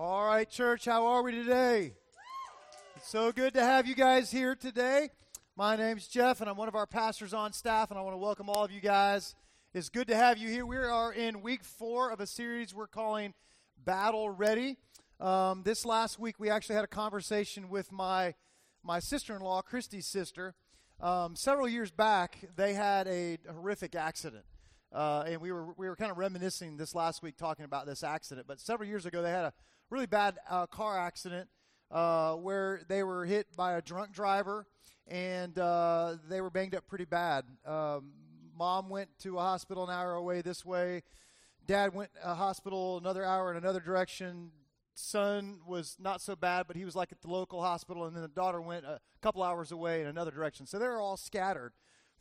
All right, church, how are we today? It's so good to have you guys here today. My name's Jeff, and I'm one of our pastors on staff, and I want to welcome all of you guys. It's good to have you here. We are in week four of a series we're calling Battle Ready. Um, this last week, we actually had a conversation with my my sister-in-law, Christy's sister. Um, several years back, they had a horrific accident. Uh, and we were we were kind of reminiscing this last week talking about this accident. But several years ago, they had a really bad uh, car accident uh, where they were hit by a drunk driver and uh, they were banged up pretty bad. Um, mom went to a hospital an hour away this way. Dad went a hospital another hour in another direction. Son was not so bad, but he was like at the local hospital, and then the daughter went a couple hours away in another direction. So they were all scattered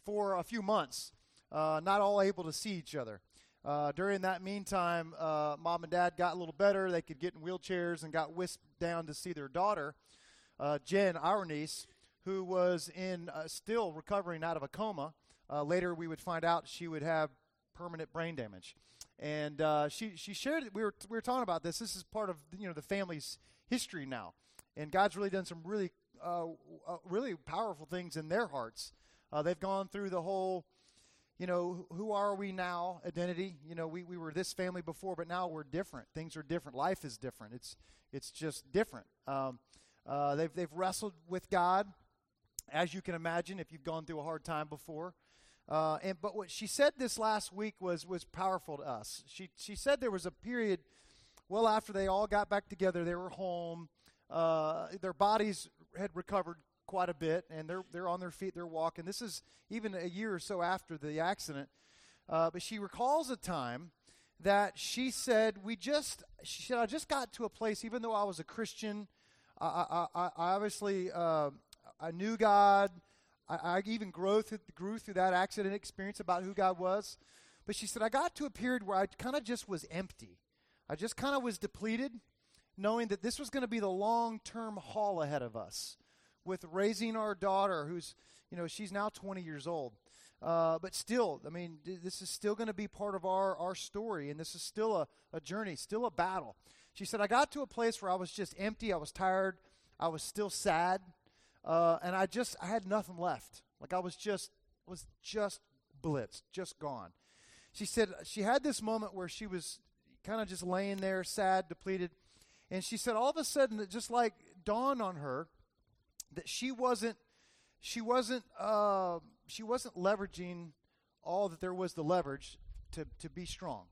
for a few months, uh, not all able to see each other. Uh, during that meantime, uh, mom and dad got a little better. They could get in wheelchairs and got whisked down to see their daughter, uh, Jen, our niece, who was in uh, still recovering out of a coma. Uh, later, we would find out she would have permanent brain damage, and uh, she she shared. We were we were talking about this. This is part of you know the family's history now, and God's really done some really really powerful things in their hearts. they've gone through the whole you know, who are we now? Identity. You know, we, we were this family before, but now we're different. Things are different. Life is different. It's it's just different. Um, uh, they've they've wrestled with God, as you can imagine, if you've gone through a hard time before. Uh, and but what she said this last week was was powerful to us. She she said there was a period, well after they all got back together, they were home. Uh, their bodies had recovered quite a bit, and they're they're on their feet, they're walking. This is even a year or so after the accident, uh, but she recalls a time that she said we just she said I just got to a place, even though I was a Christian, I, I, I obviously uh, I knew God. I, I even grew through, grew through that accident experience about who God was. But she said, I got to a period where I kind of just was empty. I just kind of was depleted, knowing that this was going to be the long term haul ahead of us with raising our daughter, who's, you know, she's now 20 years old. Uh, but still, I mean, this is still going to be part of our, our story, and this is still a, a journey, still a battle. She said, I got to a place where I was just empty, I was tired, I was still sad, uh, and I just, I had nothing left. Like I was just, was just blitzed, just gone. She said she had this moment where she was kind of just laying there, sad, depleted, and she said all of a sudden it just like dawned on her that she wasn't she wasn't uh, she wasn't leveraging all that there was to leverage to, to be strong,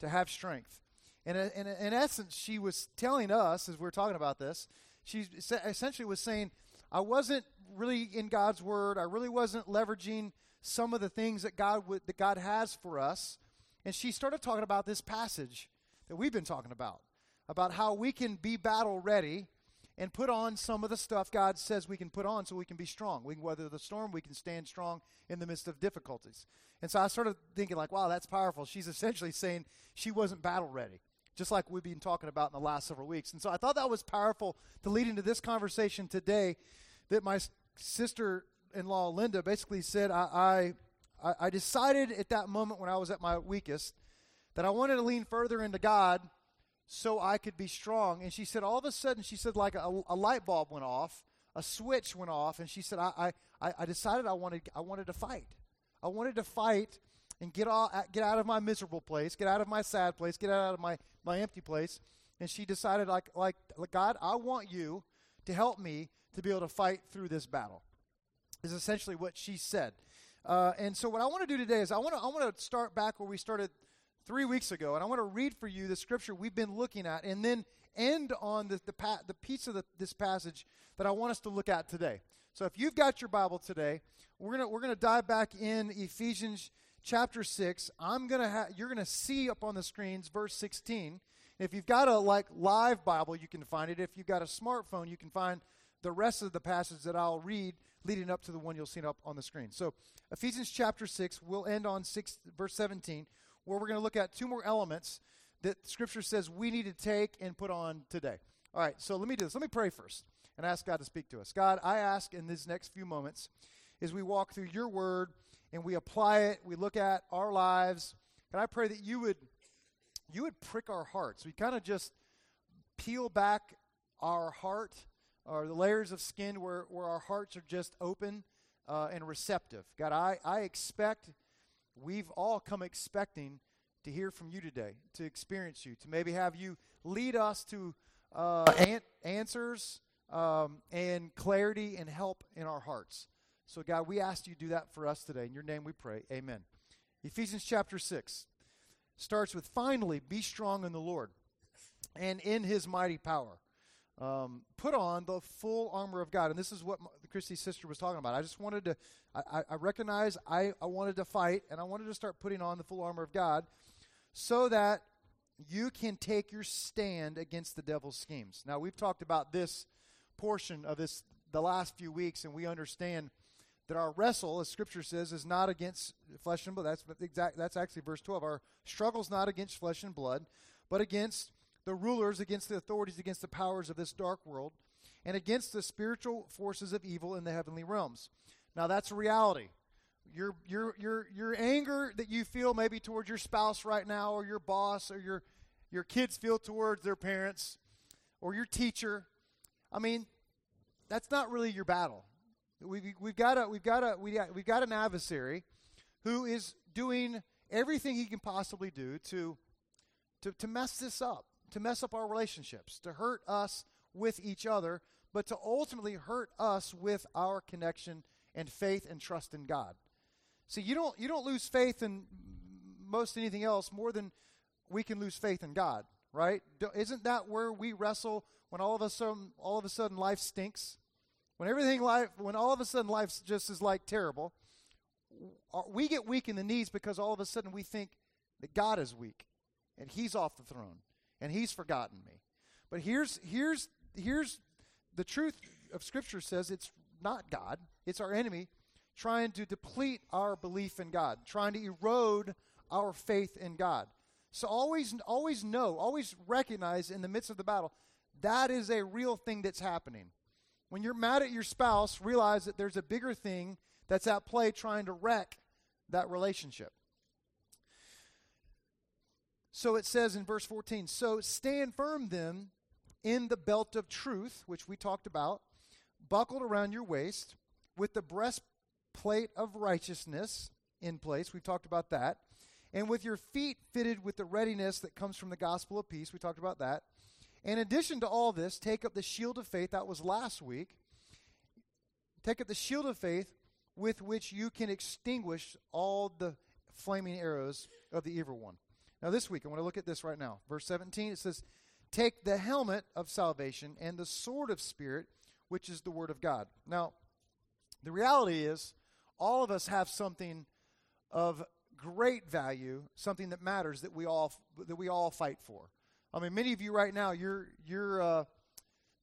to have strength. And in, in essence, she was telling us, as we are talking about this, she essentially was saying, I wasn't really in God's word. I really wasn't leveraging some of the things that God would, that God has for us. And she started talking about this passage that we've been talking about, about how we can be battle ready and put on some of the stuff God says we can put on so we can be strong. We can weather the storm, we can stand strong in the midst of difficulties. And so I started thinking, like, wow, that's powerful. She's essentially saying she wasn't battle ready, just like we've been talking about in the last several weeks. And so I thought that was powerful to lead into this conversation today that my sister in law, Linda, basically said, I, I, I decided at that moment when I was at my weakest that I wanted to lean further into God so I could be strong. And she said, all of a sudden, she said, like a, a light bulb went off, a switch went off, and she said, I, I, I decided I wanted, I wanted to fight. I wanted to fight and get, all, get out of my miserable place, get out of my sad place, get out of my, my empty place. And she decided, like, like, God, I want you to help me to be able to fight through this battle, is essentially what she said. Uh, and so, what I want to do today is I want to I want to start back where we started three weeks ago, and I want to read for you the scripture we've been looking at, and then end on the, the, pa- the piece of the, this passage that I want us to look at today. So if you've got your Bible today, we're gonna we're gonna dive back in Ephesians chapter six. I'm gonna ha- you're gonna see up on the screens verse 16. If you've got a like live Bible, you can find it. If you've got a smartphone, you can find the rest of the passage that I'll read leading up to the one you'll see up on the screen. So Ephesians chapter six, we'll end on six verse 17 where we're going to look at two more elements that Scripture says we need to take and put on today. All right, so let me do this. Let me pray first and ask God to speak to us. God, I ask in these next few moments, as we walk through your word and we apply it, we look at our lives, and I pray that you would you would prick our hearts. We kind of just peel back our heart or the layers of skin where, where our hearts are just open uh, and receptive. God, I, I expect, we've all come expecting to hear from you today, to experience you, to maybe have you lead us to uh, an- answers um, and clarity and help in our hearts. So, God, we ask you to do that for us today. In your name we pray. Amen. Ephesians chapter 6 starts with finally, be strong in the Lord and in his mighty power. Um, put on the full armor of God. And this is what Christy's sister was talking about. I just wanted to, I, I recognize I, I wanted to fight and I wanted to start putting on the full armor of God so that you can take your stand against the devil's schemes. Now, we've talked about this portion of this the last few weeks, and we understand that our wrestle, as Scripture says, is not against flesh and blood. That's exact. That's actually verse twelve. Our struggle is not against flesh and blood, but against the rulers, against the authorities, against the powers of this dark world, and against the spiritual forces of evil in the heavenly realms. Now, that's reality. Your your your your anger that you feel maybe towards your spouse right now, or your boss, or your your kids feel towards their parents, or your teacher. I mean, that's not really your battle. We've, we've got a, we've got a, we got, we've got an adversary who is doing everything he can possibly do to, to, to mess this up, to mess up our relationships, to hurt us with each other, but to ultimately hurt us with our connection and faith and trust in God. See, you don't, you don't lose faith in most anything else more than we can lose faith in God, right? Isn't that where we wrestle when all of a sudden, all of a sudden life stinks? When everything life, when all of a sudden life just is like terrible, uh, we get weak in the knees because all of a sudden we think that God is weak and He's off the throne and He's forgotten me. But here's here's here's the truth of Scripture says it's not God; it's our enemy trying to deplete our belief in God, trying to erode our faith in God. So always always know, always recognize in the midst of the battle that is a real thing that's happening. When you're mad at your spouse, realize that there's a bigger thing that's at play trying to wreck that relationship. So it says in verse 14, so stand firm then in the belt of truth, which we talked about, buckled around your waist, with the breastplate of righteousness in place. We talked about that. And with your feet fitted with the readiness that comes from the gospel of peace. We talked about that. In addition to all this, take up the shield of faith. That was last week. Take up the shield of faith with which you can extinguish all the flaming arrows of the evil one. Now, this week, I want to look at this right now. Verse 17, it says, Take the helmet of salvation and the sword of Spirit, which is the Word of God. Now, the reality is, all of us have something of great value, something that matters that we all that we all fight for. I mean, many of you right now, you're you're uh,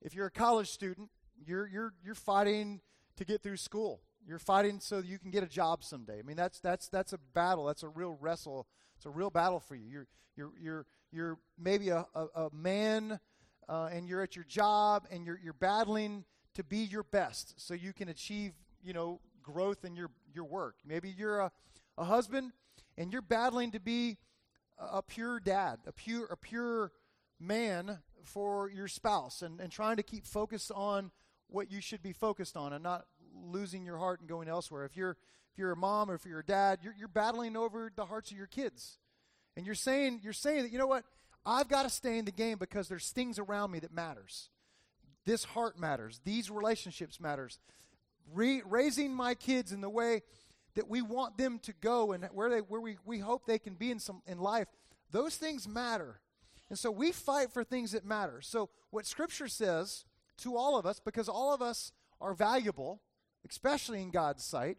if you're a college student, you're you're you're fighting to get through school. You're fighting so you can get a job someday. I mean, that's that's that's a battle. That's a real wrestle. It's a real battle for you. You're you're you're you're maybe a a, a man, uh, and you're at your job, and you're you're battling to be your best, so you can achieve you know growth in your your work. Maybe you're a a husband, and you're battling to be a pure dad, a pure a pure man for your spouse and, and trying to keep focused on what you should be focused on and not losing your heart and going elsewhere. If you're if you're a mom or if you're a dad, you're, you're battling over the hearts of your kids. And you're saying you're saying that you know what? I've got to stay in the game because there's things around me that matters. This heart matters. These relationships matters. Re- raising my kids in the way that we want them to go and where they where we, we hope they can be in some in life, those things matter. And so we fight for things that matter. So what scripture says to all of us, because all of us are valuable, especially in God's sight,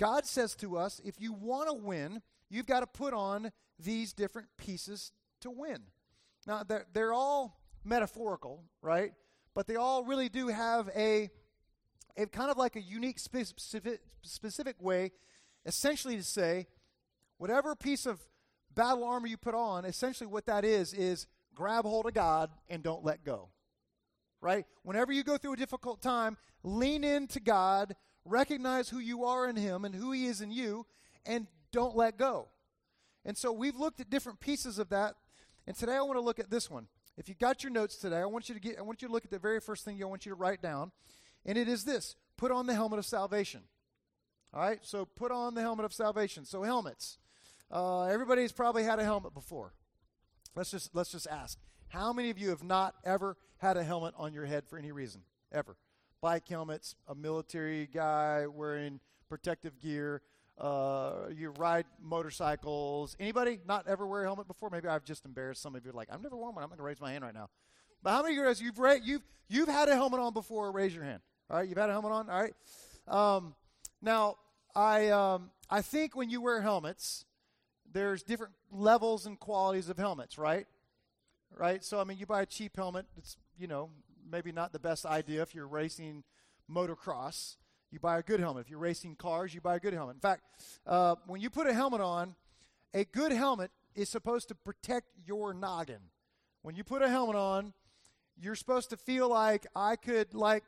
God says to us, if you want to win, you've got to put on these different pieces to win. Now, they're, they're all metaphorical, right? But they all really do have a a kind of like a unique specific, specific way, essentially to say, whatever piece of battle armor you put on, essentially what that is, is grab hold of God and don't let go. Right? Whenever you go through a difficult time, lean into God, recognize who you are in Him and who He is in you, and don't let go. And so we've looked at different pieces of that, and today I want to look at this one. if you got your notes today, I want you to get I want you to look at the very first thing I want you to write down, and it is this: put on the helmet of salvation. All right, so put on the helmet of salvation. So helmets. Uh, everybody's probably had a helmet before. Let's just let's just ask: How many of you have not ever had a helmet on your head for any reason ever? Bike helmets, a military guy wearing protective gear. Uh, you ride motorcycles. Anybody not ever wear a helmet before? Maybe I've just embarrassed some of you. Like I've never worn one. I'm going to raise my hand right now. But how many of you guys you've ra- you've you've had a helmet on before? Raise your hand. All right, you've had a helmet on. All right. Um, now I um, I think when you wear helmets, there's different levels and qualities of helmets, right? Right. So I mean, you buy a cheap helmet. It's you know maybe not the best idea if you're racing motocross you buy a good helmet. If you're racing cars, you buy a good helmet. In fact, uh, when you put a helmet on, a good helmet is supposed to protect your noggin. When you put a helmet on, you're supposed to feel like I could like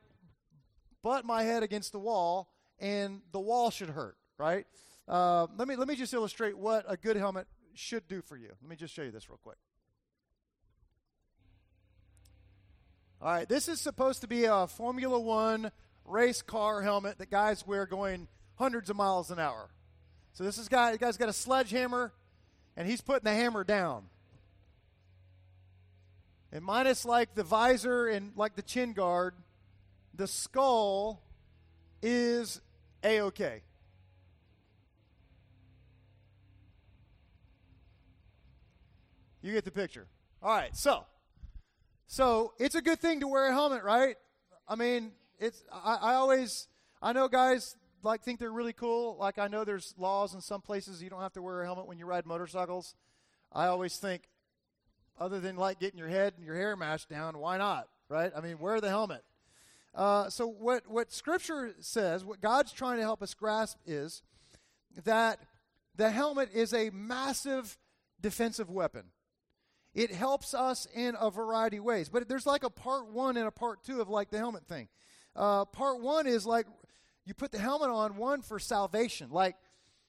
butt my head against the wall and the wall should hurt, right? Uh, let me let me just illustrate what a good helmet should do for you. Let me just show you this real quick. All right, this is supposed to be a Formula One race car helmet that guys wear going hundreds of miles an hour. So this is guy, guy's got a sledgehammer, and he's putting the hammer down. And minus like the visor and like the chin guard, the skull is a okay. You get the picture. All right, so so it's a good thing to wear a helmet, right? I mean, it's I, I always I know guys like think they're really cool. Like I know there's laws in some places you don't have to wear a helmet when you ride motorcycles. I always think, other than like getting your head and your hair mashed down, why not? Right? I mean, wear the helmet. Uh, so what what Scripture says, what God's trying to help us grasp is that the helmet is a massive defensive weapon. It helps us in a variety of ways, but there's like a part one and a part two of like the helmet thing. Uh, part one is like you put the helmet on one for salvation, like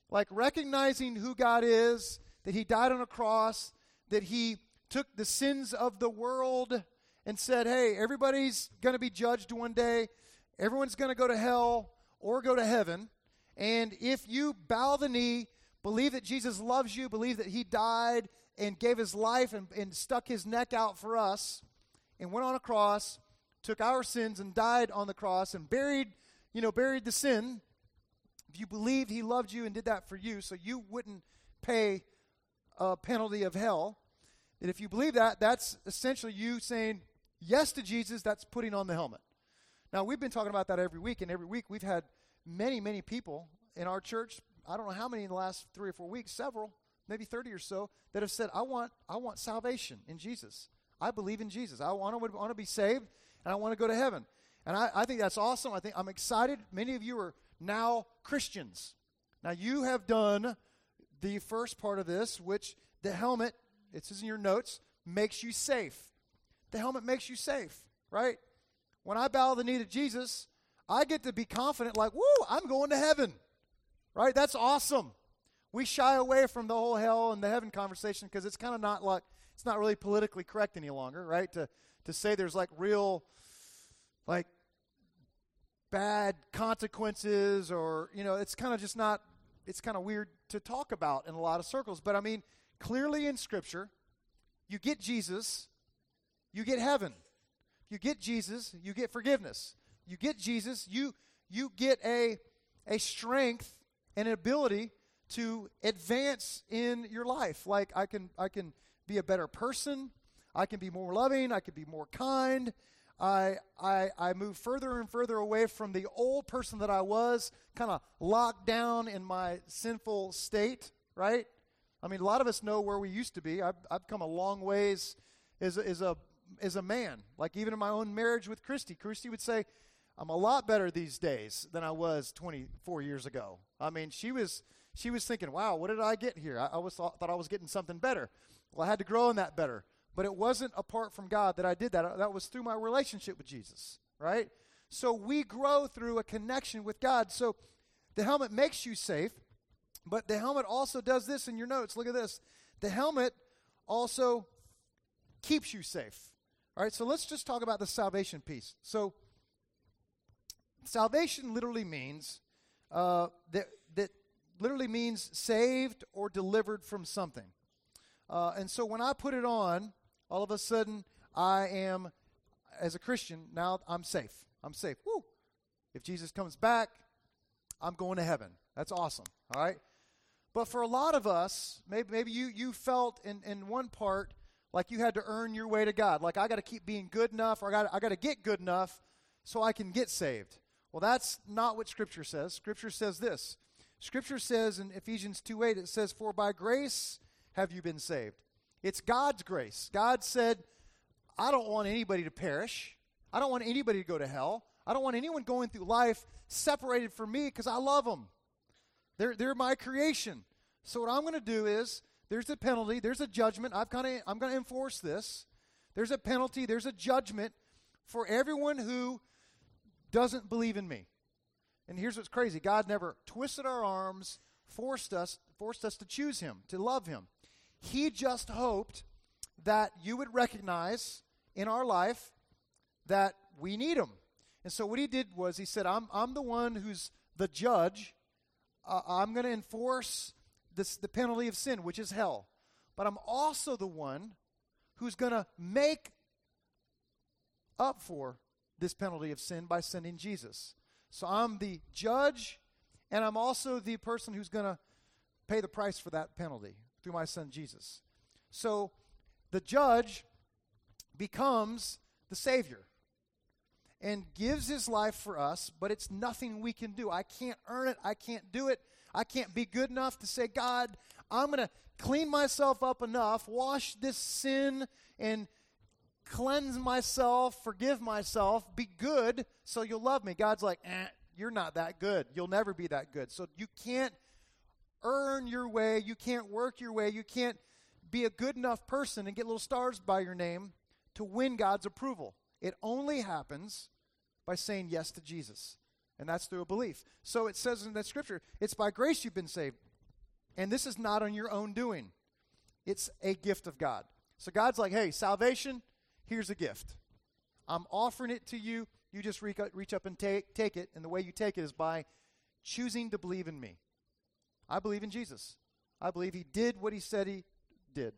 like recognizing who God is, that He died on a cross, that He took the sins of the world and said, "Hey, everybody's going to be judged one day. Everyone's going to go to hell or go to heaven." And if you bow the knee, believe that Jesus loves you, believe that He died and gave His life and, and stuck His neck out for us, and went on a cross took our sins and died on the cross and buried, you know, buried the sin, if you believed he loved you and did that for you so you wouldn't pay a penalty of hell, that if you believe that, that's essentially you saying yes to Jesus, that's putting on the helmet. Now, we've been talking about that every week, and every week we've had many, many people in our church, I don't know how many in the last three or four weeks, several, maybe 30 or so, that have said, I want, I want salvation in Jesus. I believe in Jesus. I want to, want to be saved and I want to go to heaven. And I, I think that's awesome. I think I'm excited. Many of you are now Christians. Now you have done the first part of this, which the helmet, it says in your notes, makes you safe. The helmet makes you safe, right? When I bow the knee to Jesus, I get to be confident, like, woo, I'm going to heaven, right? That's awesome. We shy away from the whole hell and the heaven conversation because it's kind of not like, it's not really politically correct any longer, right? To, to say there's like real like bad consequences or you know it's kind of just not it's kind of weird to talk about in a lot of circles. But i mean clearly in scripture you get jesus you get heaven. You get jesus you get forgiveness. You get jesus you you get a a strength and an ability to advance in your life like i can i can be a better person i can be more loving i can be more kind I, I, I moved further and further away from the old person that I was, kind of locked down in my sinful state, right? I mean, a lot of us know where we used to be. I've, I've come a long ways as as, a, as a man. Like, even in my own marriage with Christy, Christy would say, I'm a lot better these days than I was 24 years ago. I mean, she was, she was thinking, wow, what did I get here? I, I was thought, thought I was getting something better. Well, I had to grow in that better. But it wasn't apart from God that I did that. That was through my relationship with Jesus, right? So we grow through a connection with God. So the helmet makes you safe, but the helmet also does this in your notes. Look at this. The helmet also keeps you safe. All right, so let's just talk about the salvation piece. So, salvation literally means uh, that literally means saved or delivered from something. Uh, and so when I put it on, all of a sudden I am, as a Christian, now I'm safe. I'm safe. Woo! If Jesus comes back, I'm going to heaven. That's awesome. All right. But for a lot of us, maybe maybe you you felt in in one part like you had to earn your way to God. Like I got to keep being good enough, or I got I got to get good enough so I can get saved. Well, that's not what Scripture says. Scripture says this. Scripture says in Ephesians 2 8, it says, For by grace have you been saved. It's God's grace. God said, I don't want anybody to perish. I don't want anybody to go to hell. I don't want anyone going through life separated from me because I love them. They're, they're my creation. So what I'm going to do is there's a penalty, there's a judgment. I've of I'm going to enforce this. There's a penalty, there's a judgment for everyone who doesn't believe in me. And here's what's crazy. God never twisted our arms, forced us forced us to choose him, to love him. He just hoped that you would recognize in our life that we need him. And so what he did was he said, I'm, I'm the one who's the judge. Uh, I'm going to enforce this, the penalty of sin, which is hell. But I'm also the one who's going to make up for this penalty of sin by sending Jesus. So I'm the judge, and I'm also the person who's going to pay the price for that penalty through my son Jesus. So the judge becomes the Savior and gives his life for us, but it's nothing we can do. I can't earn it. I can't do it. I can't be good enough to say, God, I'm going to clean myself up enough, wash this sin, and cleanse myself, forgive myself, be good so you'll love me. God's like, eh, you're not that good. You'll never be that good. So you can't earn your way. You can't work your way. You can't be a good enough person and get little stars by your name to win God's approval. It only happens by saying yes to Jesus. And that's through a belief. So it says in that scripture, it's by grace you've been saved. And this is not on your own doing, it's a gift of God. So God's like, hey, salvation, here's a gift. I'm offering it to you. You just reach up and take, take it. And the way you take it is by choosing to believe in me. I believe in Jesus. I believe he did what he said he did.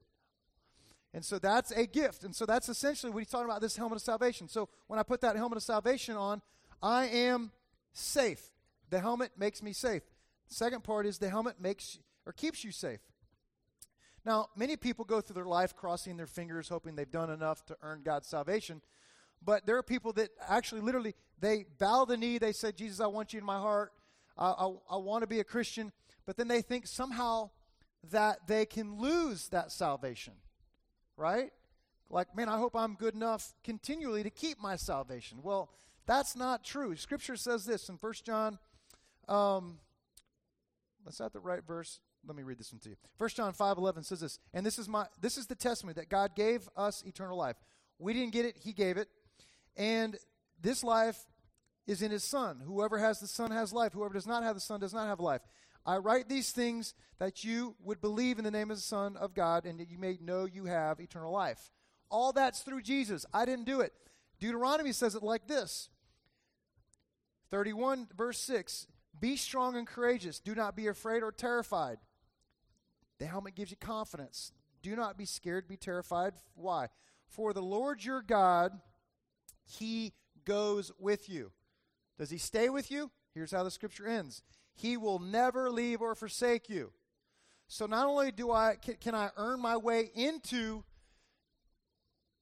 And so that's a gift. And so that's essentially what he's talking about this helmet of salvation. So when I put that helmet of salvation on, I am safe. The helmet makes me safe. Second part is the helmet makes or keeps you safe. Now, many people go through their life crossing their fingers, hoping they've done enough to earn God's salvation. But there are people that actually, literally, they bow the knee. They say, Jesus, I want you in my heart. I, I, I want to be a Christian but then they think somehow that they can lose that salvation, right? Like, man, I hope I'm good enough continually to keep my salvation. Well, that's not true. Scripture says this in 1 John. Um, that's not the right verse. Let me read this one to you. 1 John 5 11 says this, and this is my this is the testimony that God gave us eternal life. We didn't get it, He gave it. And this life is in His Son. Whoever has the Son has life. Whoever does not have the Son does not have life. I write these things that you would believe in the name of the Son of God and that you may know you have eternal life. All that's through Jesus. I didn't do it. Deuteronomy says it like this 31, verse 6 Be strong and courageous. Do not be afraid or terrified. The helmet gives you confidence. Do not be scared, be terrified. Why? For the Lord your God, He goes with you. Does He stay with you? Here's how the scripture ends he will never leave or forsake you. So not only do I can, can I earn my way into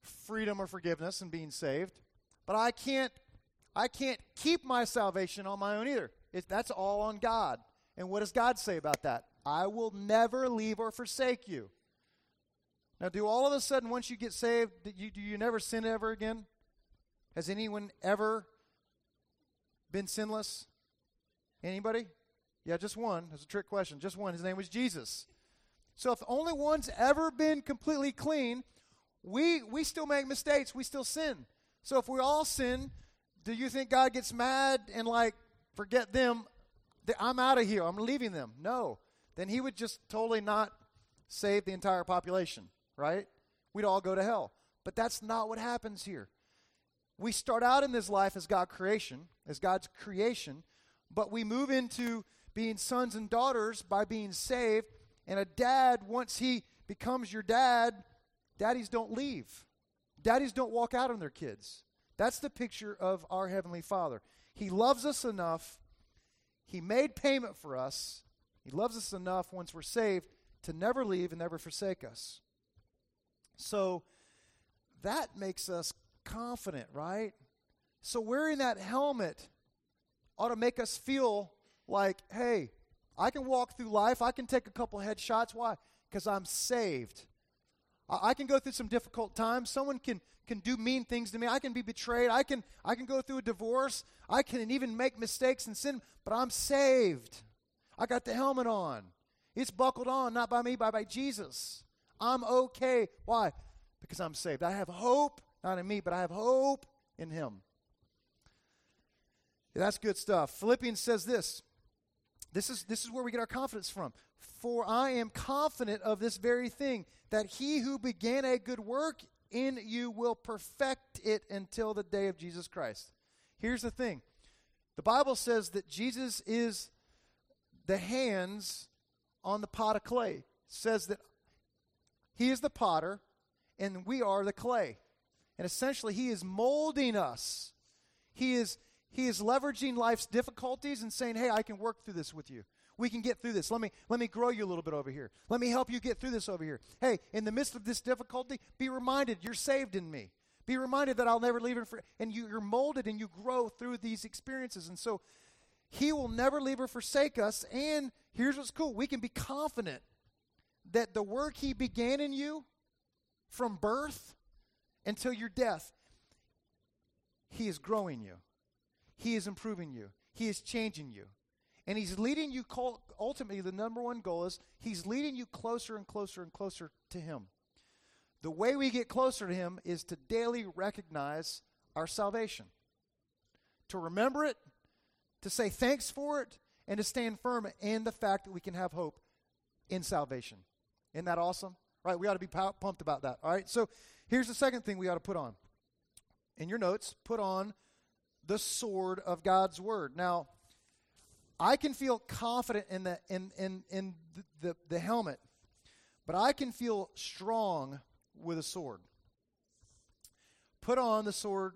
freedom or forgiveness and being saved, but I can't I can't keep my salvation on my own either. It, that's all on God. And what does God say about that? I will never leave or forsake you. Now, do all of a sudden, once you get saved, do you, do you never sin ever again? Has anyone ever been sinless? Anybody? Yeah, just one. That's a trick question. Just one. His name was Jesus. So if only one's ever been completely clean, we we still make mistakes. We still sin. So if we all sin, do you think God gets mad and like forget them? I'm out of here. I'm leaving them. No. Then he would just totally not save the entire population, right? We'd all go to hell. But that's not what happens here. We start out in this life as God creation, as God's creation, but we move into being sons and daughters by being saved. And a dad, once he becomes your dad, daddies don't leave. Daddies don't walk out on their kids. That's the picture of our Heavenly Father. He loves us enough. He made payment for us. He loves us enough once we're saved to never leave and never forsake us. So that makes us confident, right? So wearing that helmet ought to make us feel like, hey, I can walk through life. I can take a couple headshots. Why? Because I'm saved. I, I can go through some difficult times. Someone can can do mean things to me. I can be betrayed. I can I can go through a divorce. I can even make mistakes and sin, but I'm saved. I got the helmet on. It's buckled on, not by me, but by Jesus. I'm okay. Why? Because I'm saved. I have hope, not in me, but I have hope in Him. Yeah, that's good stuff. Philippians says this. This is, this is where we get our confidence from. For I am confident of this very thing, that he who began a good work in you will perfect it until the day of Jesus Christ. Here's the thing the Bible says that Jesus is the hands on the pot of clay. It says that he is the potter and we are the clay. And essentially he is molding us. He is he is leveraging life's difficulties and saying, "Hey, I can work through this with you. We can get through this. Let me let me grow you a little bit over here. Let me help you get through this over here. Hey, in the midst of this difficulty, be reminded you're saved in me. Be reminded that I'll never leave it for and you, you're molded and you grow through these experiences. And so he will never leave or forsake us. And here's what's cool we can be confident that the work He began in you from birth until your death, He is growing you, He is improving you, He is changing you. And He's leading you, ultimately, the number one goal is He's leading you closer and closer and closer to Him. The way we get closer to Him is to daily recognize our salvation, to remember it to say thanks for it, and to stand firm in the fact that we can have hope in salvation. Isn't that awesome? Right? We ought to be pumped about that. All right? So here's the second thing we ought to put on. In your notes, put on the sword of God's word. Now, I can feel confident in the in in in the, the, the helmet, but I can feel strong with a sword. Put on the sword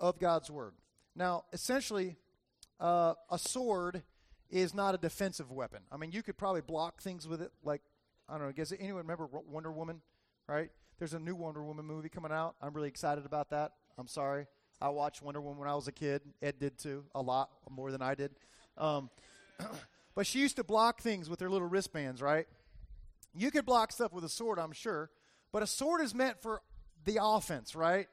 of God's word. Now, essentially, uh, a sword is not a defensive weapon. I mean, you could probably block things with it. Like, I don't know, does anyone remember Wonder Woman? Right? There's a new Wonder Woman movie coming out. I'm really excited about that. I'm sorry. I watched Wonder Woman when I was a kid. Ed did too, a lot more than I did. Um, but she used to block things with her little wristbands, right? You could block stuff with a sword, I'm sure, but a sword is meant for the offense, right?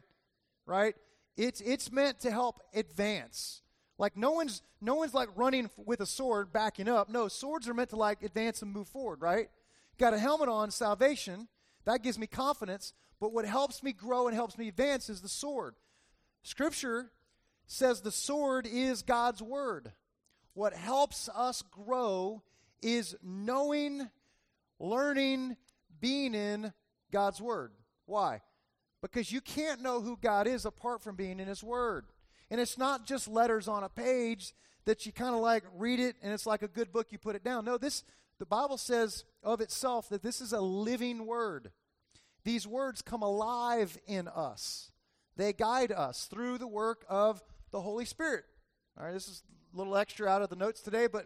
Right? It's it's meant to help advance. Like no one's no one's like running with a sword backing up. No, swords are meant to like advance and move forward, right? Got a helmet on, salvation. That gives me confidence, but what helps me grow and helps me advance is the sword. Scripture says the sword is God's word. What helps us grow is knowing, learning, being in God's word. Why? Because you can't know who God is apart from being in his word. And it's not just letters on a page that you kind of like read it and it's like a good book, you put it down. No, this, the Bible says of itself that this is a living word. These words come alive in us, they guide us through the work of the Holy Spirit. All right, this is a little extra out of the notes today, but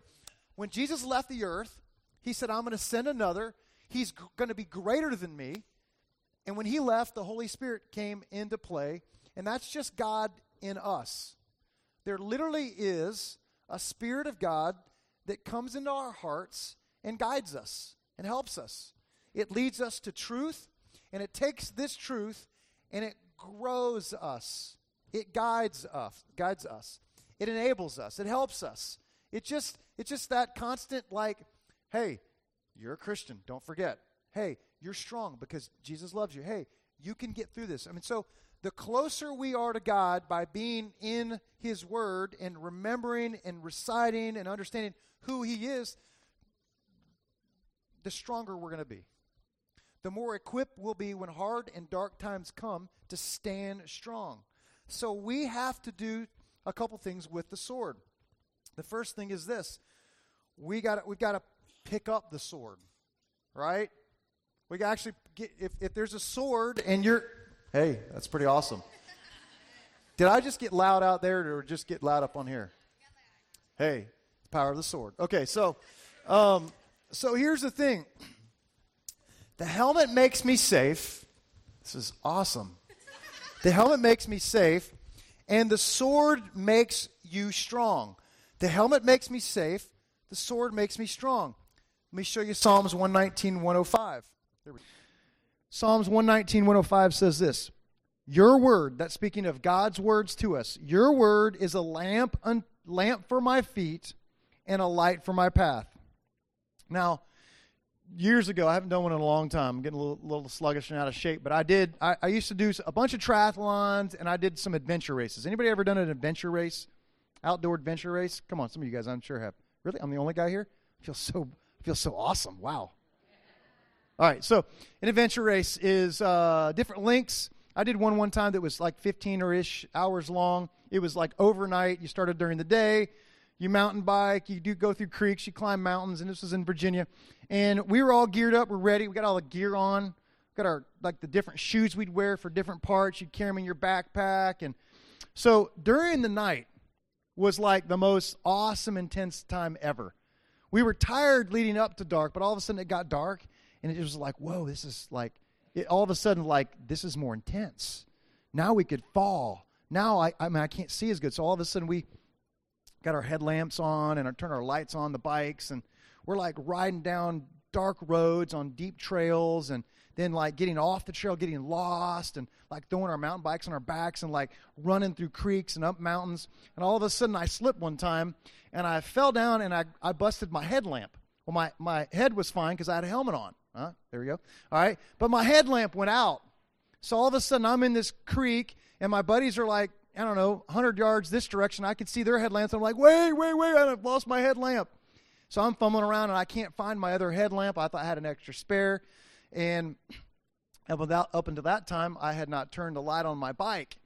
when Jesus left the earth, he said, I'm going to send another. He's g- going to be greater than me. And when he left, the Holy Spirit came into play. And that's just God in us. There literally is a Spirit of God that comes into our hearts and guides us and helps us. It leads us to truth, and it takes this truth and it grows us. It guides us, guides us. It enables us. It helps us. It just it's just that constant like, hey, you're a Christian, don't forget. Hey, you're strong because Jesus loves you. Hey, you can get through this. I mean, so the closer we are to God by being in His Word and remembering and reciting and understanding who He is, the stronger we're going to be. the more equipped we'll be when hard and dark times come to stand strong. So we have to do a couple things with the sword. The first thing is this we got we've got to pick up the sword, right? We actually get if, if there's a sword and you're hey, that's pretty awesome. Did I just get loud out there or just get loud up on here? Hey, the power of the sword. Okay, so um, so here's the thing. The helmet makes me safe. This is awesome. The helmet makes me safe, and the sword makes you strong. The helmet makes me safe, the sword makes me strong. Let me show you Psalms 119, 105. Psalms 119, 105 says this Your word, that's speaking of God's words to us, your word is a lamp, un, lamp for my feet and a light for my path. Now, years ago, I haven't done one in a long time. I'm getting a little, little sluggish and out of shape, but I did. I, I, used to do a bunch of triathlons and I did some adventure races. Anybody ever done an adventure race, outdoor adventure race? Come on, some of you guys, I'm sure have. Really, I'm the only guy here. I feel so I feel so awesome. Wow. All right, so an adventure race is uh, different lengths. I did one one time that was like 15 or ish hours long. It was like overnight. You started during the day you mountain bike, you do go through creeks, you climb mountains, and this was in Virginia. And we were all geared up, we're ready, we got all the gear on, got our like the different shoes we'd wear for different parts. You'd carry them in your backpack, and so during the night was like the most awesome, intense time ever. We were tired leading up to dark, but all of a sudden it got dark, and it was like, whoa, this is like, it, all of a sudden like this is more intense. Now we could fall. Now I, I mean I can't see as good. So all of a sudden we got our headlamps on and I turn our lights on the bikes and we're like riding down dark roads on deep trails and then like getting off the trail getting lost and like throwing our mountain bikes on our backs and like running through creeks and up mountains and all of a sudden i slipped one time and i fell down and i, I busted my headlamp well my, my head was fine because i had a helmet on huh? there we go all right but my headlamp went out so all of a sudden i'm in this creek and my buddies are like I don't know, 100 yards this direction. I could see their headlamps. I'm like, wait, wait, wait, I've lost my headlamp. So I'm fumbling around and I can't find my other headlamp. I thought I had an extra spare. And up, without, up until that time, I had not turned the light on my bike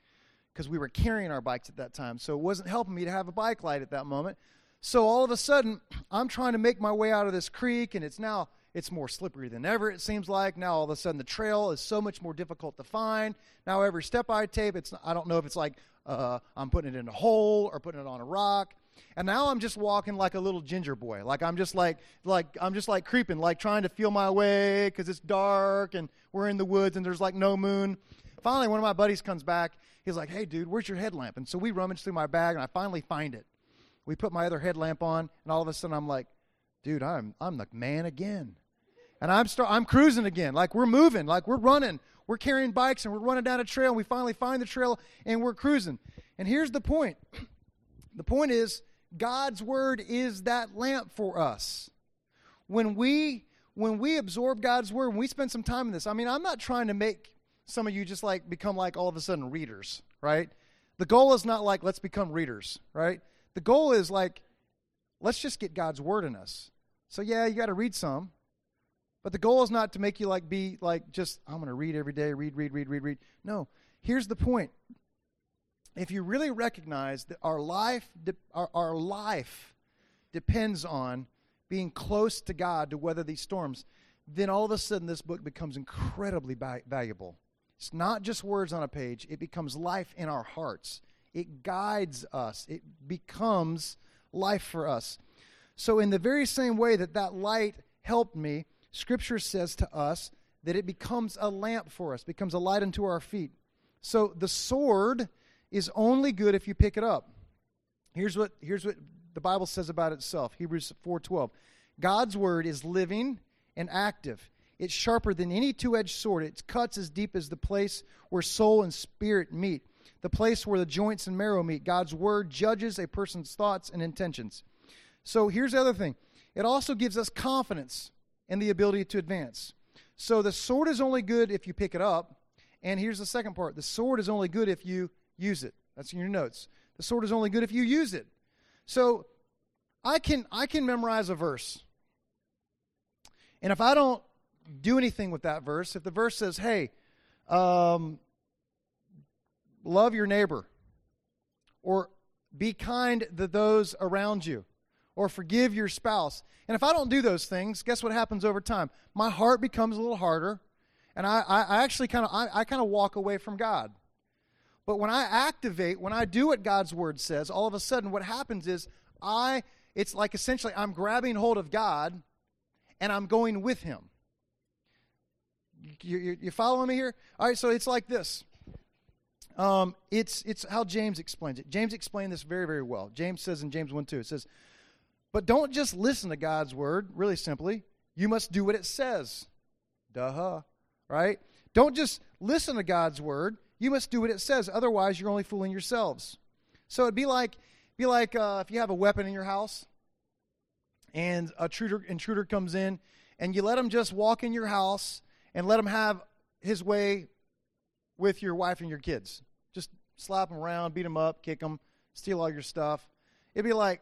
because we were carrying our bikes at that time. So it wasn't helping me to have a bike light at that moment. So all of a sudden, I'm trying to make my way out of this creek, and it's now it's more slippery than ever, it seems like. Now, all of a sudden, the trail is so much more difficult to find. Now, every step I take, it's, I don't know if it's like uh, I'm putting it in a hole or putting it on a rock. And now I'm just walking like a little ginger boy. Like I'm just like like I'm just like creeping, like trying to feel my way because it's dark and we're in the woods and there's like no moon. Finally, one of my buddies comes back. He's like, "Hey, dude, where's your headlamp?" And so we rummage through my bag and I finally find it. We put my other headlamp on, and all of a sudden I'm like, "Dude, I'm I'm the man again." And I'm start, I'm cruising again. Like we're moving, like we're running. We're carrying bikes and we're running down a trail and we finally find the trail and we're cruising. And here's the point. The point is God's word is that lamp for us. When we when we absorb God's word, when we spend some time in this, I mean, I'm not trying to make some of you just like become like all of a sudden readers, right? The goal is not like let's become readers, right? The goal is like let's just get God's word in us. So yeah, you got to read some, but the goal is not to make you like be like just I'm going to read every day, read, read, read, read, read. No. Here's the point. If you really recognize that our life de- our, our life depends on being close to God to weather these storms, then all of a sudden this book becomes incredibly valuable. It's not just words on a page, it becomes life in our hearts. It guides us. It becomes life for us. So in the very same way that that light helped me, Scripture says to us that it becomes a lamp for us, becomes a light unto our feet. So the sword is only good if you pick it up. Here's what, here's what the Bible says about itself Hebrews 4:12. God's word is living and active. It's sharper than any two edged sword. It cuts as deep as the place where soul and spirit meet, the place where the joints and marrow meet. God's word judges a person's thoughts and intentions. So here's the other thing it also gives us confidence and the ability to advance. So the sword is only good if you pick it up. And here's the second part the sword is only good if you use it. That's in your notes. The sword is only good if you use it. So I can I can memorize a verse. And if I don't do anything with that verse, if the verse says, hey, um, love your neighbor, or be kind to those around you, or forgive your spouse. And if I don't do those things, guess what happens over time? My heart becomes a little harder, and I, I, actually kind of I, I kind of walk away from God. But when I activate, when I do what God's word says, all of a sudden what happens is I it's like essentially I'm grabbing hold of God and I'm going with him. You, you, you following me here? All right, so it's like this. Um, it's, it's how James explains it. James explained this very, very well. James says in James 1 2, it says, But don't just listen to God's word, really simply. You must do what it says. Duh, right? Don't just listen to God's word. You must do what it says. Otherwise, you're only fooling yourselves. So it'd be like, be like uh, if you have a weapon in your house and a intruder, intruder comes in and you let him just walk in your house and let him have his way with your wife and your kids. Just slap him around, beat him up, kick him, steal all your stuff. It'd be like,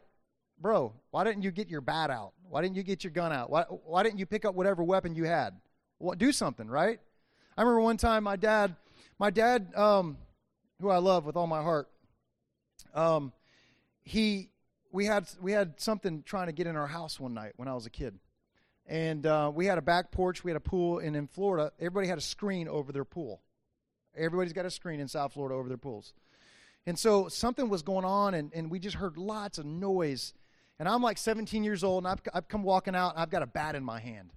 bro, why didn't you get your bat out? Why didn't you get your gun out? Why, why didn't you pick up whatever weapon you had? Well, do something, right? I remember one time my dad, my dad, um, who I love with all my heart, um, he we had we had something trying to get in our house one night when I was a kid, and uh, we had a back porch, we had a pool, and in Florida, everybody had a screen over their pool. Everybody's got a screen in South Florida over their pools, and so something was going on, and, and we just heard lots of noise. And I'm like 17 years old, and I've, I've come walking out, and I've got a bat in my hand.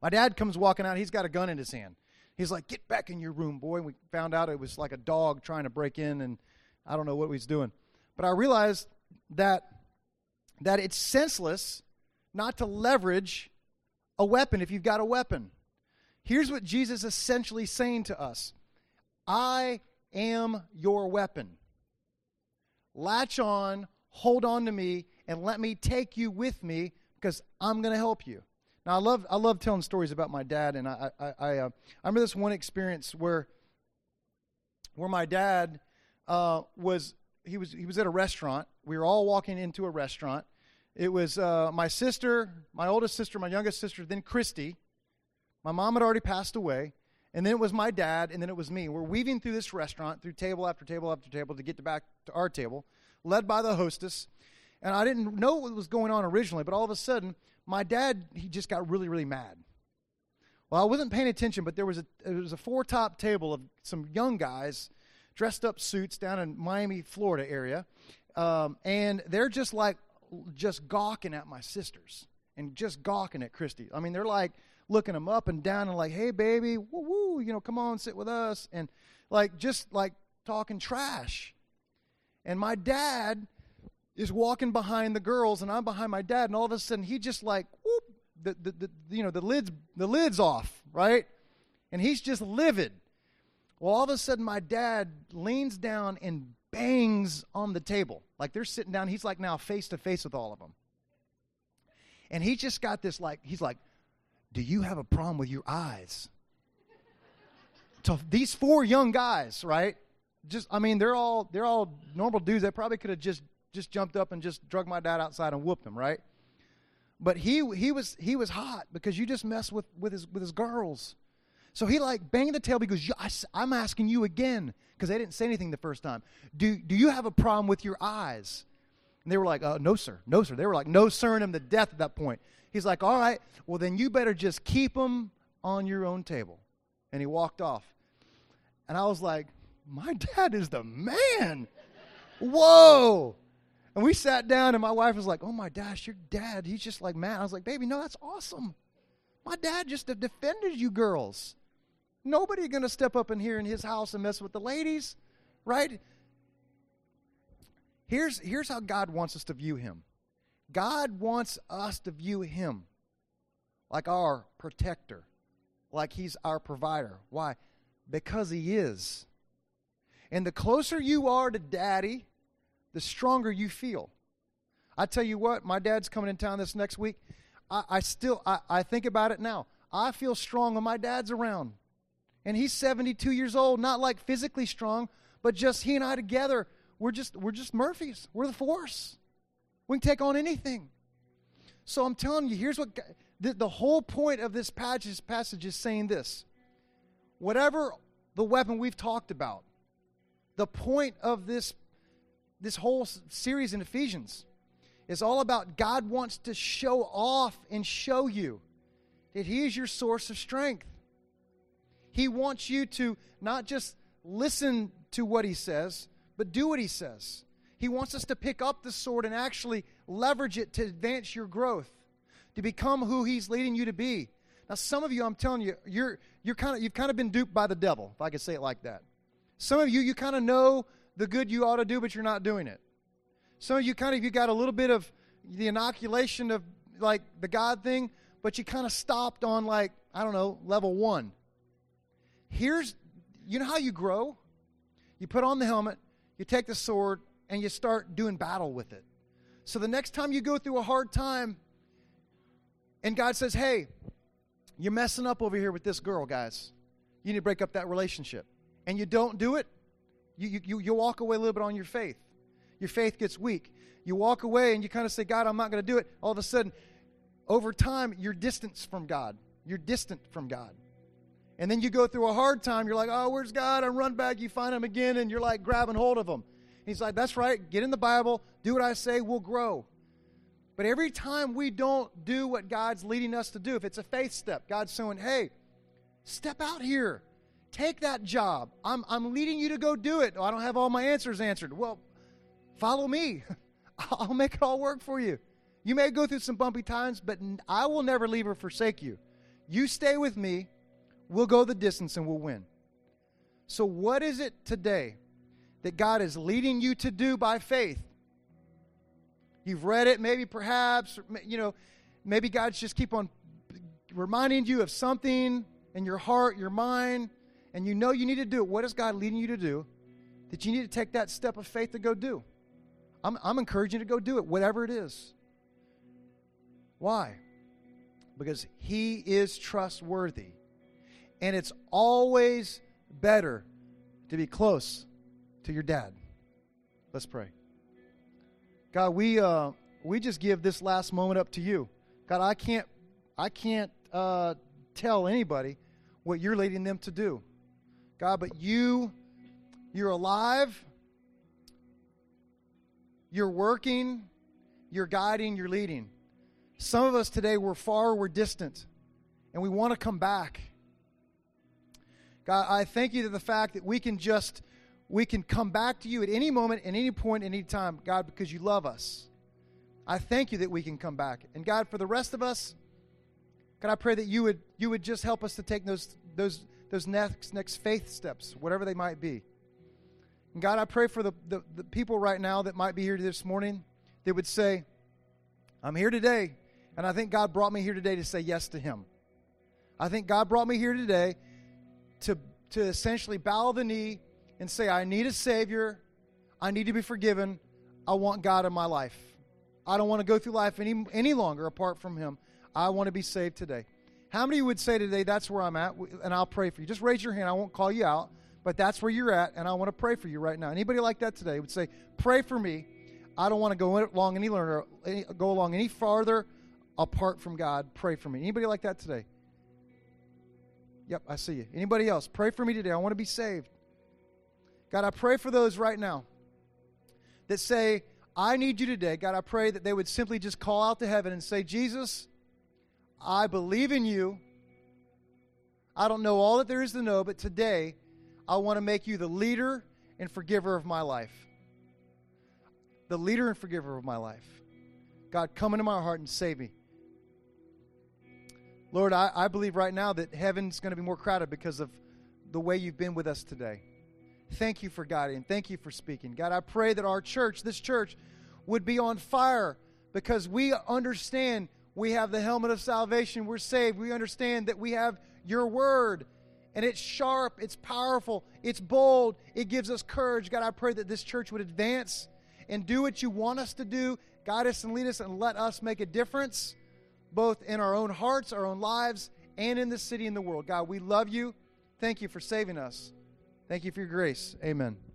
My dad comes walking out, he's got a gun in his hand. He's like, "Get back in your room, boy." And we found out it was like a dog trying to break in, and I don't know what he was doing. But I realized that, that it's senseless not to leverage a weapon if you've got a weapon. Here's what Jesus is essentially saying to us I am your weapon. Latch on, hold on to me, and let me take you with me because I'm going to help you. Now, I love, I love telling stories about my dad, and I, I, I, uh, I remember this one experience where, where my dad uh, was he was he was at a restaurant. We were all walking into a restaurant. It was uh, my sister, my oldest sister, my youngest sister, then Christy. My mom had already passed away, and then it was my dad, and then it was me. We're weaving through this restaurant, through table after table after table, to get to back to our table, led by the hostess. And I didn't know what was going on originally, but all of a sudden, my dad he just got really really mad. Well, I wasn't paying attention, but there was a there was a four top table of some young guys dressed up suits down in Miami, Florida area. Um, and they're just like, just gawking at my sisters and just gawking at Christy. I mean, they're like looking them up and down and like, hey, baby, woo woo, you know, come on, sit with us. And like, just like talking trash. And my dad is walking behind the girls and I'm behind my dad. And all of a sudden, he just like, whoop, the, the, the, you know, the lid's, the lid's off, right? And he's just livid. Well, all of a sudden, my dad leans down and bangs on the table. Like they're sitting down. He's like now face to face with all of them. And he just got this like, he's like, Do you have a problem with your eyes? So these four young guys, right? Just, I mean, they're all they're all normal dudes. They probably could have just just jumped up and just drug my dad outside and whooped him, right? But he he was he was hot because you just messed with with his with his girls. So he like banged the table. Goes, I'm asking you again because they didn't say anything the first time. Do, do you have a problem with your eyes? And they were like, uh, no, sir. No, sir. They were like, no, sir, him to death at that point. He's like, all right, well, then you better just keep them on your own table. And he walked off. And I was like, my dad is the man. Whoa. And we sat down, and my wife was like, oh my gosh, your dad, he's just like man. I was like, baby, no, that's awesome. My dad just defended you girls. Nobody going to step up in here in his house and mess with the ladies, right? Here's, here's how God wants us to view him God wants us to view him like our protector, like he's our provider. Why? Because he is. And the closer you are to daddy, the stronger you feel. I tell you what, my dad's coming in town this next week. I, I still I, I think about it now. I feel strong when my dad's around and he's 72 years old, not like physically strong, but just he and I together, we're just we're just Murphys. We're the force. We can take on anything. So I'm telling you, here's what The, the whole point of this passage, passage is saying this whatever the weapon we've talked about, the point of this, this whole series in Ephesians is all about God wants to show off and show you that He is your source of strength. He wants you to not just listen to what He says, but do what He says. He wants us to pick up the sword and actually leverage it to advance your growth, to become who He's leading you to be. Now, some of you, I'm telling you, you're, you're kind of, you've kind of been duped by the devil, if I could say it like that. Some of you, you kind of know the good you ought to do, but you're not doing it. Some of you kind of, you got a little bit of the inoculation of like the God thing, but you kind of stopped on like, I don't know, level one. Here's, you know how you grow? You put on the helmet, you take the sword, and you start doing battle with it. So the next time you go through a hard time, and God says, hey, you're messing up over here with this girl, guys. You need to break up that relationship. And you don't do it, you, you, you walk away a little bit on your faith. Your faith gets weak. You walk away and you kind of say, God, I'm not going to do it. All of a sudden, over time, you're distant from God. You're distant from God. And then you go through a hard time. You're like, oh, where's God? I run back. You find him again, and you're like grabbing hold of him. He's like, that's right. Get in the Bible. Do what I say. We'll grow. But every time we don't do what God's leading us to do, if it's a faith step, God's saying, hey, step out here. Take that job. I'm, I'm leading you to go do it. Oh, I don't have all my answers answered. Well, follow me. I'll make it all work for you. You may go through some bumpy times, but I will never leave or forsake you. You stay with me. We'll go the distance and we'll win. So, what is it today that God is leading you to do by faith? You've read it, maybe perhaps, you know, maybe God's just keep on reminding you of something in your heart, your mind, and you know you need to do it. What is God leading you to do that you need to take that step of faith to go do? I'm, I'm encouraging you to go do it, whatever it is. Why? Because He is trustworthy. And it's always better to be close to your dad. Let's pray. God, we uh, we just give this last moment up to you. God, I can't I can't uh, tell anybody what you're leading them to do. God, but you you're alive. You're working, you're guiding, you're leading. Some of us today we're far, we're distant, and we want to come back. God, I thank you to the fact that we can just we can come back to you at any moment, at any point, at any time, God, because you love us. I thank you that we can come back. And God, for the rest of us, God, I pray that you would you would just help us to take those those those next next faith steps, whatever they might be. And God, I pray for the, the, the people right now that might be here this morning that would say, I'm here today, and I think God brought me here today to say yes to Him. I think God brought me here today to, to essentially bow the knee and say, I need a Savior. I need to be forgiven. I want God in my life. I don't want to go through life any, any longer apart from Him. I want to be saved today. How many would say today, that's where I'm at? And I'll pray for you. Just raise your hand. I won't call you out, but that's where you're at, and I want to pray for you right now. Anybody like that today would say, Pray for me. I don't want to go along any learner, go along any farther apart from God. Pray for me. Anybody like that today? Yep, I see you. Anybody else? Pray for me today. I want to be saved. God, I pray for those right now that say, I need you today. God, I pray that they would simply just call out to heaven and say, Jesus, I believe in you. I don't know all that there is to know, but today I want to make you the leader and forgiver of my life. The leader and forgiver of my life. God, come into my heart and save me. Lord, I, I believe right now that heaven's going to be more crowded because of the way you've been with us today. Thank you for guiding. Thank you for speaking. God, I pray that our church, this church, would be on fire because we understand we have the helmet of salvation. We're saved. We understand that we have your word and it's sharp, it's powerful, it's bold, it gives us courage. God, I pray that this church would advance and do what you want us to do. Guide us and lead us and let us make a difference both in our own hearts, our own lives, and in the city and the world. God, we love you. Thank you for saving us. Thank you for your grace. Amen.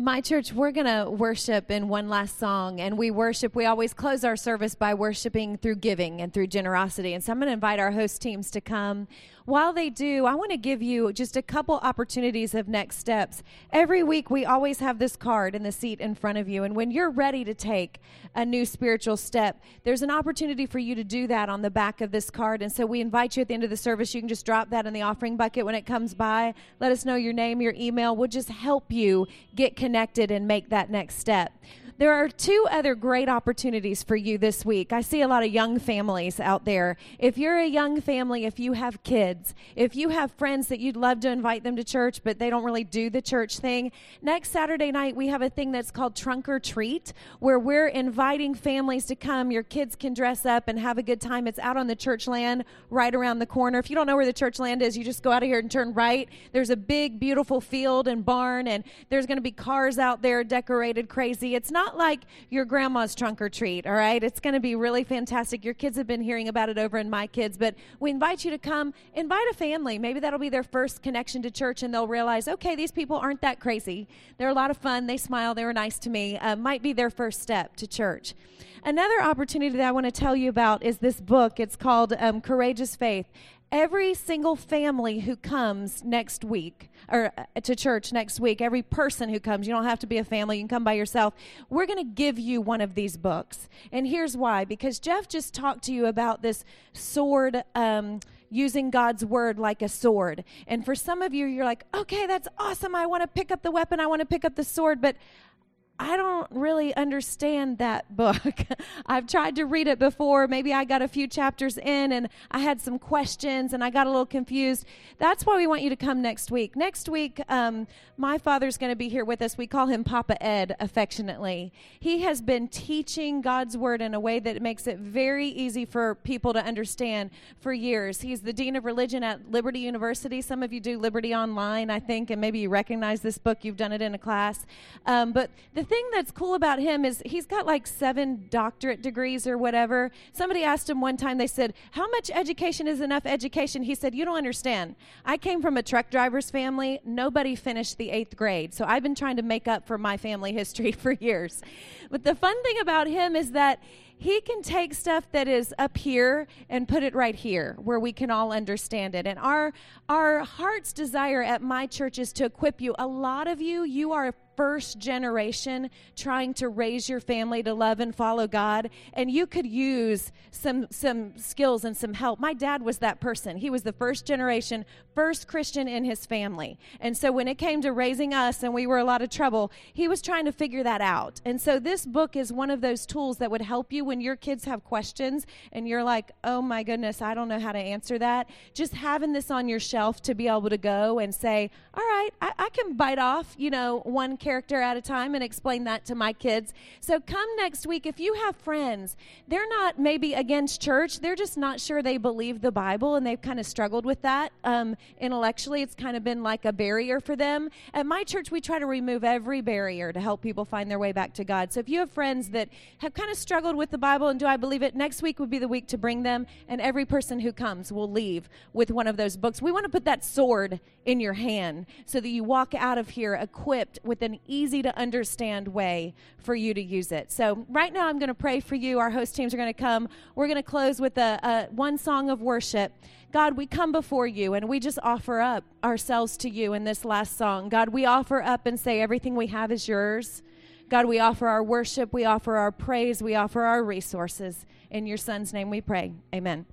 My church, we're going to worship in one last song. And we worship, we always close our service by worshiping through giving and through generosity. And so I'm going to invite our host teams to come while they do, I want to give you just a couple opportunities of next steps. Every week, we always have this card in the seat in front of you. And when you're ready to take a new spiritual step, there's an opportunity for you to do that on the back of this card. And so we invite you at the end of the service. You can just drop that in the offering bucket when it comes by. Let us know your name, your email. We'll just help you get connected and make that next step. There are two other great opportunities for you this week. I see a lot of young families out there. If you're a young family, if you have kids, if you have friends that you'd love to invite them to church, but they don't really do the church thing, next Saturday night we have a thing that's called Trunk or Treat, where we're inviting families to come. Your kids can dress up and have a good time. It's out on the church land right around the corner. If you don't know where the church land is, you just go out of here and turn right. There's a big, beautiful field and barn, and there's going to be cars out there decorated crazy. It's not not like your grandma's trunk or treat, all right? It's going to be really fantastic. Your kids have been hearing about it over in My Kids, but we invite you to come. Invite a family. Maybe that'll be their first connection to church, and they'll realize, okay, these people aren't that crazy. They're a lot of fun. They smile. They were nice to me. Uh, might be their first step to church. Another opportunity that I want to tell you about is this book. It's called um, Courageous Faith every single family who comes next week or uh, to church next week every person who comes you don't have to be a family you can come by yourself we're going to give you one of these books and here's why because jeff just talked to you about this sword um, using God's word like a sword. And for some of you, you're like, okay, that's awesome. I want to pick up the weapon. I want to pick up the sword. But I don't really understand that book. I've tried to read it before. Maybe I got a few chapters in and I had some questions and I got a little confused. That's why we want you to come next week. Next week, um, my father's going to be here with us. We call him Papa Ed affectionately. He has been teaching God's word in a way that makes it very easy for people to understand for years. He's the Dean of Religion at Liberty University. Some of you do Liberty Online, I think, and maybe you recognize this book. You've done it in a class. Um, but the thing that's cool about him is he's got like seven doctorate degrees or whatever. Somebody asked him one time, they said, How much education is enough education? He said, You don't understand. I came from a truck driver's family. Nobody finished the eighth grade. So I've been trying to make up for my family history for years. But the fun thing about him is that he can take stuff that is up here and put it right here where we can all understand it and our our heart's desire at my church is to equip you a lot of you you are first generation trying to raise your family to love and follow God, and you could use some some skills and some help. My dad was that person. He was the first generation, first Christian in his family. And so when it came to raising us and we were a lot of trouble, he was trying to figure that out. And so this book is one of those tools that would help you when your kids have questions and you're like, "Oh my goodness, I don't know how to answer that." Just having this on your shelf to be able to go and say, "All right, I, I can bite off, you know, one character at a time and explain that to my kids. So come next week. If you have friends, they're not maybe against church, they're just not sure they believe the Bible and they've kind of struggled with that um, intellectually. It's kind of been like a barrier for them. At my church, we try to remove every barrier to help people find their way back to God. So if you have friends that have kind of struggled with the Bible and do I believe it, next week would be the week to bring them, and every person who comes will leave with one of those books. We want to put that sword in your hand so that you walk out of here equipped with easy to understand way for you to use it. So, right now, I'm going to pray for you. Our host teams are going to come. We're going to close with a, a one song of worship. God, we come before you and we just offer up ourselves to you in this last song. God, we offer up and say everything we have is yours. God, we offer our worship, we offer our praise, we offer our resources. In your son's name we pray. Amen.